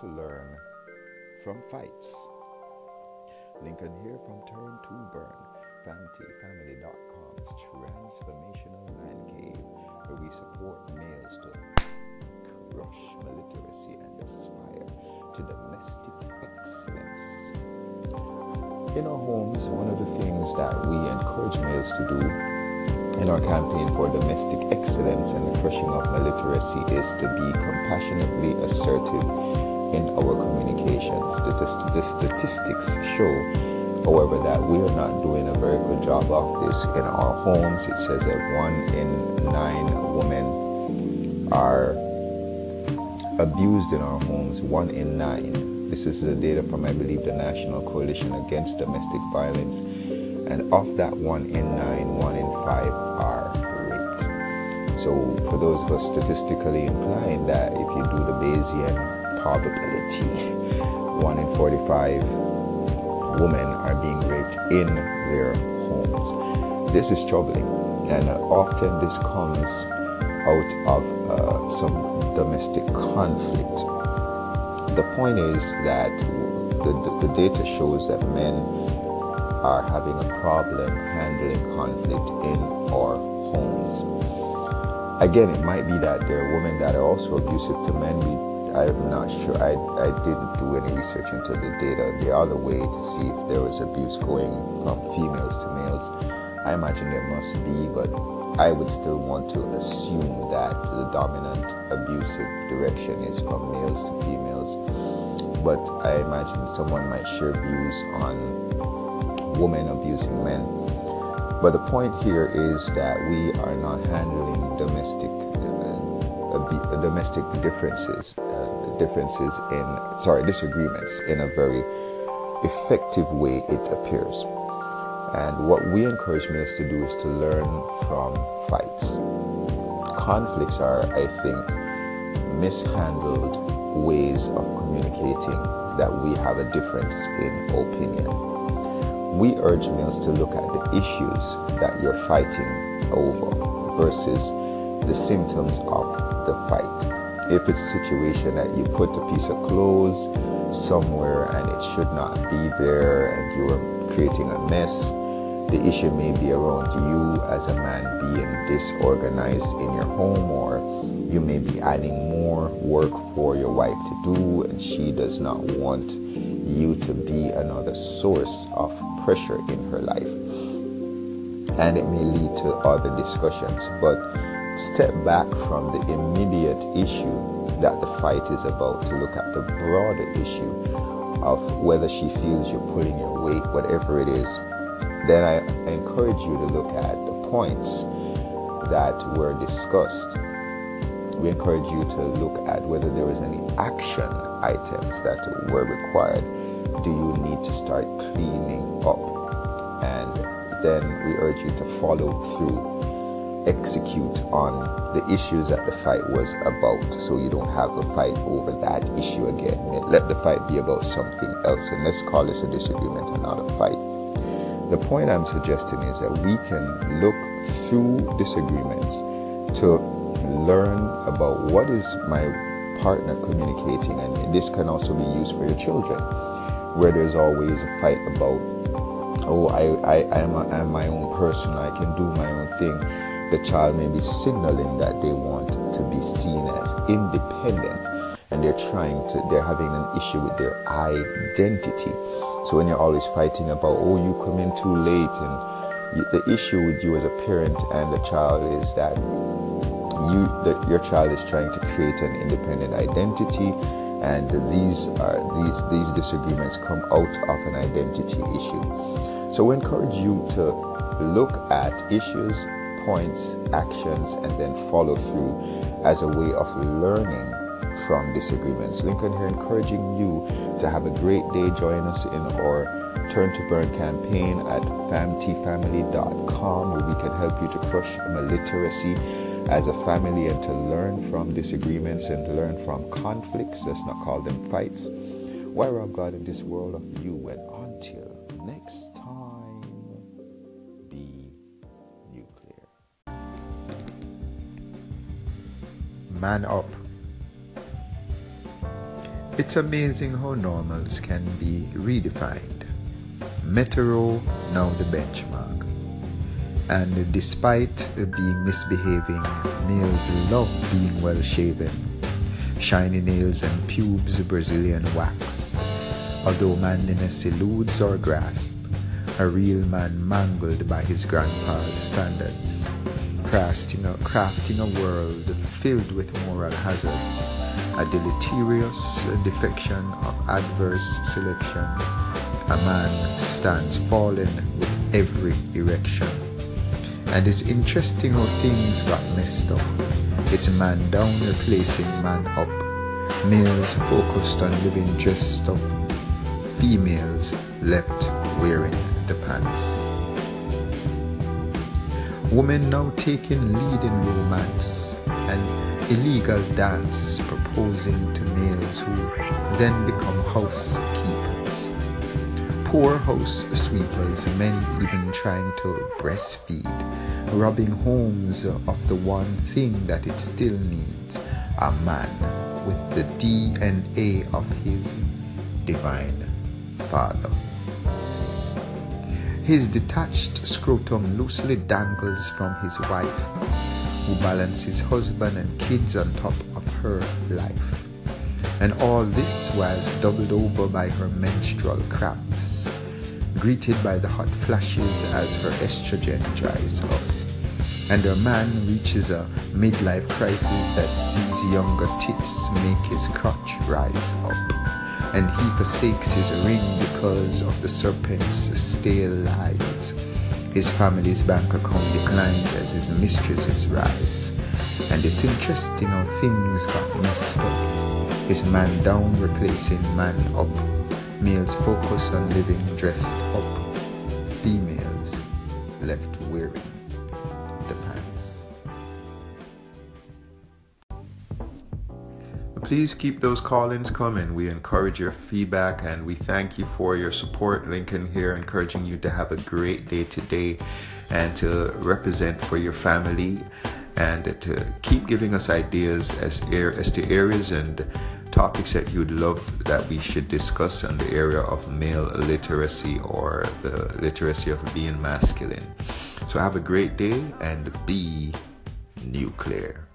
to learn from fights. Lincoln here from Turn to Burn, FamilyFamily.com's transformational man cave, where we support males to crush illiteracy and aspire to domestic excellence. In our homes, one of the things that we encourage males to do in our campaign for domestic excellence and the crushing of illiteracy is to be compassionately assertive in our communications. The, the, statistics show, however, that we are not doing a very good job of this in our homes. It says that one in nine women are abused in our homes, one in nine. This is the data from, I believe, the National Coalition Against Domestic Violence. And of that one in nine, one in five are raped. So, for those of us statistically inclined, that if you do the Bayesian probability. One in 45 women are being raped in their homes. This is troubling, and often this comes out of uh, some domestic conflict. The point is that the, the, the data shows that men are having a problem handling conflict in our homes. Again, it might be that there are women that are also abusive to men. We I'm not sure. I, I didn't do any research into the data the other way to see if there was abuse going from females to males. I imagine there must be, but I would still want to assume that the dominant abusive direction is from males to females. But I imagine someone might share views on women abusing men. But the point here is that we are not handling domestic uh, domestic differences differences in, sorry, disagreements in a very effective way, it appears. And what we encourage males to do is to learn from fights. Conflicts are, I think, mishandled ways of communicating that we have a difference in opinion. We urge males to look at the issues that you're fighting over versus the symptoms of the fight if it's a situation that you put a piece of clothes somewhere and it should not be there and you are creating a mess, the issue may be around you as a man being disorganized in your home or you may be adding more work for your wife to do and she does not want you to be another source of pressure in her life. And it may lead to other discussions. But step back from the immediate issue that the fight is about to look at the broader issue of whether she feels you're pulling your weight, whatever it is, then I, I encourage you to look at the points that were discussed. We encourage you to look at whether there was any action items that were required. Do you need to start cleaning up? And then we urge you to follow through execute on the issues that the fight was about so you don't have a fight over that issue again. Let the fight be about something else and let's call this a disagreement and not a fight. The point I'm suggesting is that we can look through disagreements to learn about what is my partner communicating and this can also be used for your children where there's always a fight about oh I, I, I am, a, I am my own person I can do my own thing the child may be signaling that they want to be seen as independent and they're trying to they're having an issue with their identity. So when you're always fighting about oh you come in too late and you, the issue with you as a parent and the child is that you that your child is trying to create an independent identity and these are these these disagreements come out of an identity issue. So we encourage you to look at issues points, actions, and then follow through as a way of learning from disagreements. Lincoln here encouraging you to have a great day. Join us in our Turn to Burn campaign at famtfamily.com where we can help you to crush illiteracy as a family and to learn from disagreements and learn from conflicts. Let's not call them fights. Why rob God in this world of you and until next time. Man up. It's amazing how normals can be redefined. Metro now the benchmark. And despite being misbehaving, males love being well shaven. Shiny nails and pubes Brazilian waxed. Although manliness eludes our grasp, a real man mangled by his grandpa's standards. Crafting a, crafting a world filled with moral hazards a deleterious defection of adverse selection. A man stands fallen with every erection. And it's interesting how things got messed up. It's man down replacing man up. Males focused on living dressed up. Females left wearing the pants. Women now taking lead in romance and illegal dance proposing to males who then become housekeepers. Poor house sweepers, men even trying to breastfeed, robbing homes of the one thing that it still needs a man with the DNA of his divine father. His detached scrotum loosely dangles from his wife, who balances husband and kids on top of her life. And all this whilst doubled over by her menstrual cramps, greeted by the hot flashes as her estrogen dries up. And her man reaches a midlife crisis that sees younger tits make his crotch rise up. And he forsakes his ring because of the serpent's stale lies. His family's bank account declines as his mistresses rise. And it's interesting how things got messed up. Is man down replacing man up? Males focus on living dressed up. Females Please keep those call-ins coming. We encourage your feedback and we thank you for your support. Lincoln here encouraging you to have a great day today and to represent for your family and to keep giving us ideas as, as to areas and topics that you'd love that we should discuss in the area of male literacy or the literacy of being masculine. So have a great day and be nuclear.